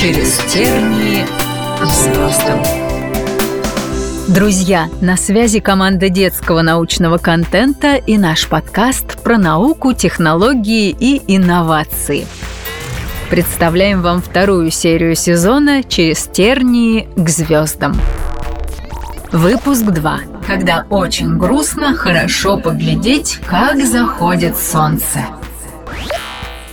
через тернии к звездам. Друзья, на связи команда детского научного контента и наш подкаст про науку, технологии и инновации. Представляем вам вторую серию сезона «Через тернии к звездам». Выпуск 2. Когда очень грустно, хорошо поглядеть, как заходит солнце.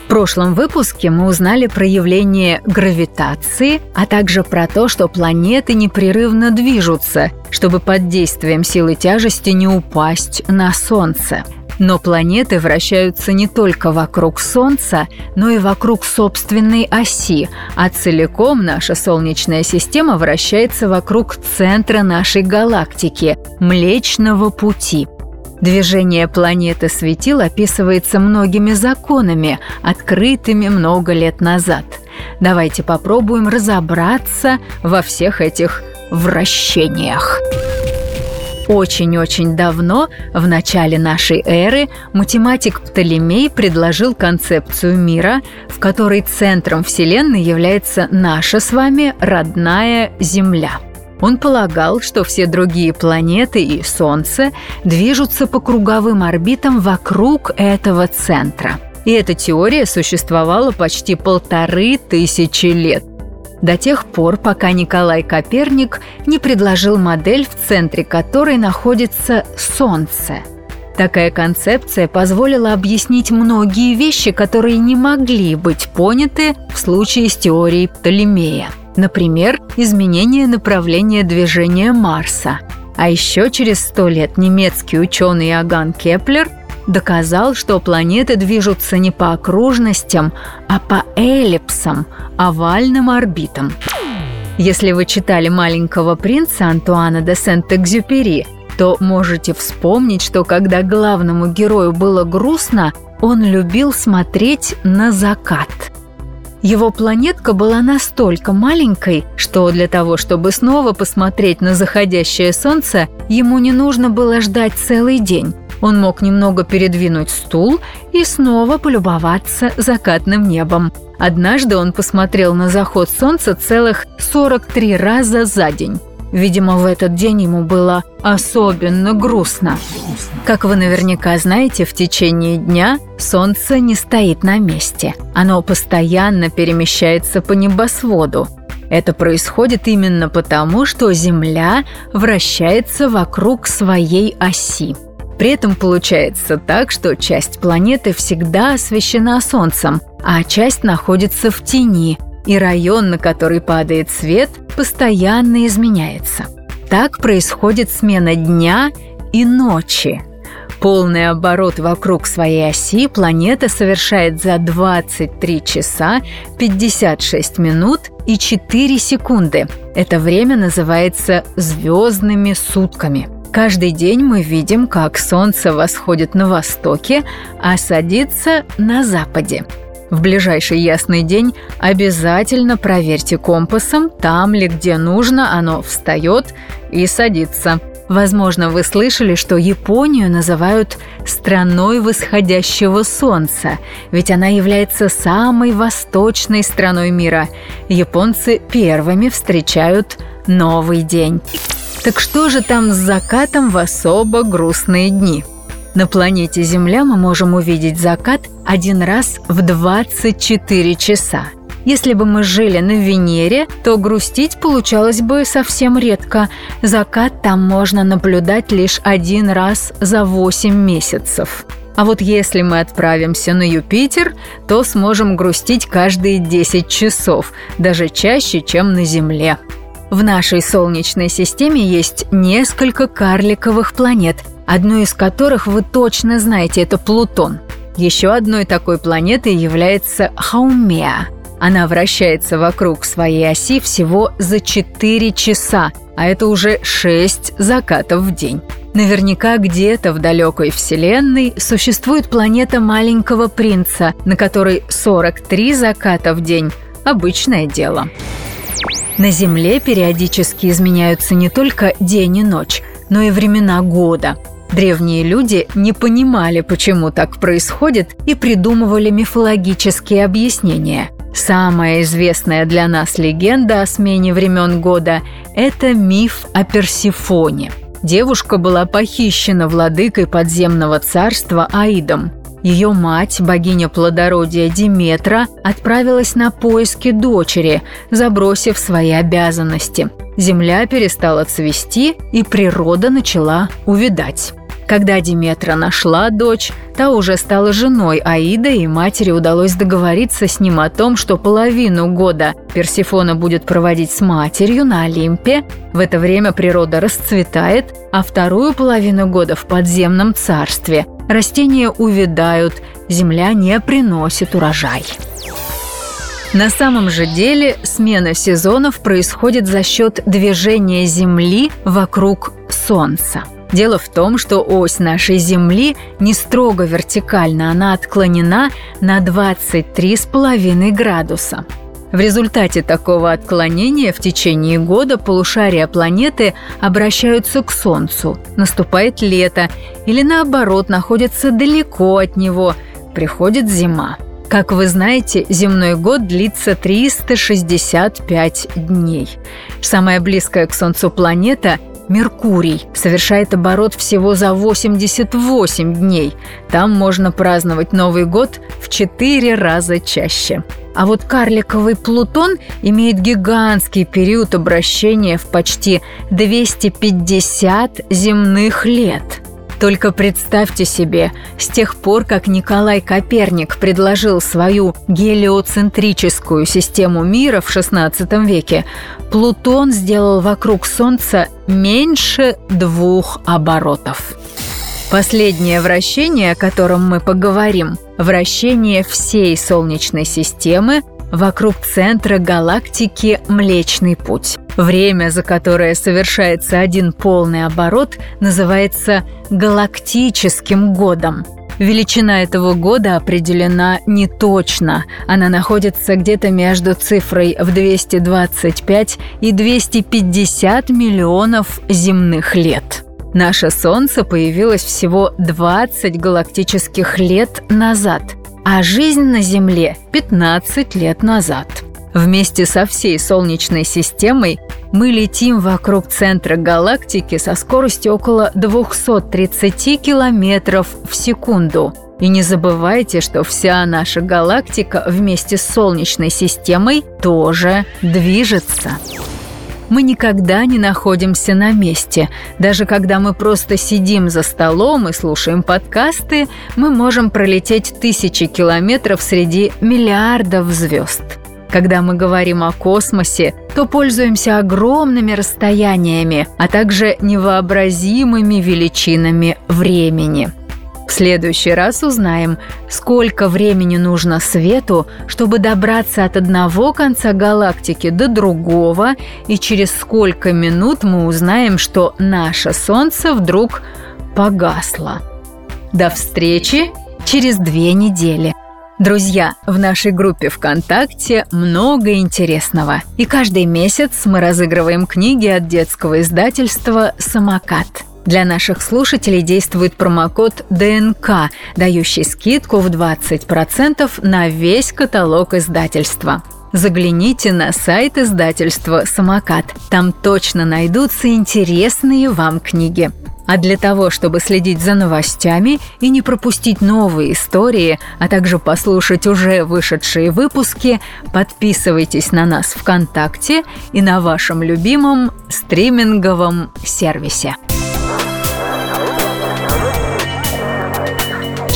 В прошлом выпуске мы узнали про явление гравитации, а также про то, что планеты непрерывно движутся, чтобы под действием силы тяжести не упасть на Солнце. Но планеты вращаются не только вокруг Солнца, но и вокруг собственной оси, а целиком наша Солнечная система вращается вокруг центра нашей галактики – Млечного Пути – Движение планеты светил описывается многими законами, открытыми много лет назад. Давайте попробуем разобраться во всех этих вращениях. Очень-очень давно, в начале нашей эры, математик Птолемей предложил концепцию мира, в которой центром Вселенной является наша с вами родная Земля – он полагал, что все другие планеты и Солнце движутся по круговым орбитам вокруг этого центра. И эта теория существовала почти полторы тысячи лет. До тех пор, пока Николай Коперник не предложил модель, в центре которой находится Солнце. Такая концепция позволила объяснить многие вещи, которые не могли быть поняты в случае с теорией Птолемея – Например, изменение направления движения Марса. А еще через сто лет немецкий ученый Иоганн Кеплер доказал, что планеты движутся не по окружностям, а по эллипсам, овальным орбитам. Если вы читали «Маленького принца» Антуана де Сент-Экзюпери, то можете вспомнить, что когда главному герою было грустно, он любил смотреть на закат – его планетка была настолько маленькой, что для того, чтобы снова посмотреть на заходящее солнце, ему не нужно было ждать целый день. Он мог немного передвинуть стул и снова полюбоваться закатным небом. Однажды он посмотрел на заход солнца целых 43 раза за день. Видимо, в этот день ему было особенно грустно. Как вы наверняка знаете, в течение дня Солнце не стоит на месте. Оно постоянно перемещается по небосводу. Это происходит именно потому, что Земля вращается вокруг своей оси. При этом получается так, что часть планеты всегда освещена Солнцем, а часть находится в тени, и район, на который падает свет, постоянно изменяется. Так происходит смена дня и ночи. Полный оборот вокруг своей оси планета совершает за 23 часа 56 минут и 4 секунды. Это время называется звездными сутками. Каждый день мы видим, как Солнце восходит на востоке, а садится на западе. В ближайший ясный день обязательно проверьте компасом, там ли где нужно оно встает и садится. Возможно, вы слышали, что Японию называют страной восходящего солнца, ведь она является самой восточной страной мира. Японцы первыми встречают новый день. Так что же там с закатом в особо грустные дни? На планете Земля мы можем увидеть закат один раз в 24 часа. Если бы мы жили на Венере, то грустить получалось бы совсем редко. Закат там можно наблюдать лишь один раз за 8 месяцев. А вот если мы отправимся на Юпитер, то сможем грустить каждые 10 часов, даже чаще, чем на Земле. В нашей Солнечной системе есть несколько карликовых планет, одну из которых вы точно знаете – это Плутон. Еще одной такой планетой является Хаумеа. Она вращается вокруг своей оси всего за 4 часа, а это уже 6 закатов в день. Наверняка где-то в далекой Вселенной существует планета маленького принца, на которой 43 заката в день – обычное дело. На Земле периодически изменяются не только день и ночь, но и времена года – Древние люди не понимали, почему так происходит, и придумывали мифологические объяснения. Самая известная для нас легенда о смене времен года – это миф о Персифоне. Девушка была похищена владыкой подземного царства Аидом. Ее мать, богиня плодородия Диметра, отправилась на поиски дочери, забросив свои обязанности. Земля перестала цвести, и природа начала увидать. Когда Диметра нашла дочь, та уже стала женой Аида, и матери удалось договориться с ним о том, что половину года Персифона будет проводить с матерью на Олимпе. В это время природа расцветает, а вторую половину года в подземном царстве. Растения увядают, земля не приносит урожай. На самом же деле смена сезонов происходит за счет движения Земли вокруг Солнца – Дело в том, что ось нашей Земли не строго вертикальна, она отклонена на 23,5 градуса. В результате такого отклонения в течение года полушария планеты обращаются к Солнцу, наступает лето или наоборот находятся далеко от него, приходит зима. Как вы знаете, земной год длится 365 дней. Самая близкая к Солнцу планета Меркурий совершает оборот всего за 88 дней. Там можно праздновать Новый год в 4 раза чаще. А вот карликовый Плутон имеет гигантский период обращения в почти 250 земных лет – только представьте себе, с тех пор, как Николай Коперник предложил свою гелиоцентрическую систему мира в XVI веке, Плутон сделал вокруг Солнца меньше двух оборотов. Последнее вращение, о котором мы поговорим, вращение всей Солнечной системы вокруг центра галактики Млечный Путь. Время, за которое совершается один полный оборот, называется галактическим годом. Величина этого года определена не точно. Она находится где-то между цифрой в 225 и 250 миллионов земных лет. Наше Солнце появилось всего 20 галактических лет назад, а жизнь на Земле 15 лет назад. Вместе со всей Солнечной системой мы летим вокруг центра галактики со скоростью около 230 километров в секунду. И не забывайте, что вся наша галактика вместе с Солнечной системой тоже движется. Мы никогда не находимся на месте. Даже когда мы просто сидим за столом и слушаем подкасты, мы можем пролететь тысячи километров среди миллиардов звезд. Когда мы говорим о космосе, то пользуемся огромными расстояниями, а также невообразимыми величинами времени. В следующий раз узнаем, сколько времени нужно свету, чтобы добраться от одного конца галактики до другого, и через сколько минут мы узнаем, что наше Солнце вдруг погасло. До встречи через две недели. Друзья, в нашей группе ВКонтакте много интересного. И каждый месяц мы разыгрываем книги от детского издательства «Самокат». Для наших слушателей действует промокод ДНК, дающий скидку в 20% на весь каталог издательства. Загляните на сайт издательства «Самокат». Там точно найдутся интересные вам книги. А для того, чтобы следить за новостями и не пропустить новые истории, а также послушать уже вышедшие выпуски, подписывайтесь на нас ВКонтакте и на вашем любимом стриминговом сервисе.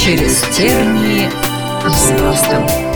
Через тернии звездам.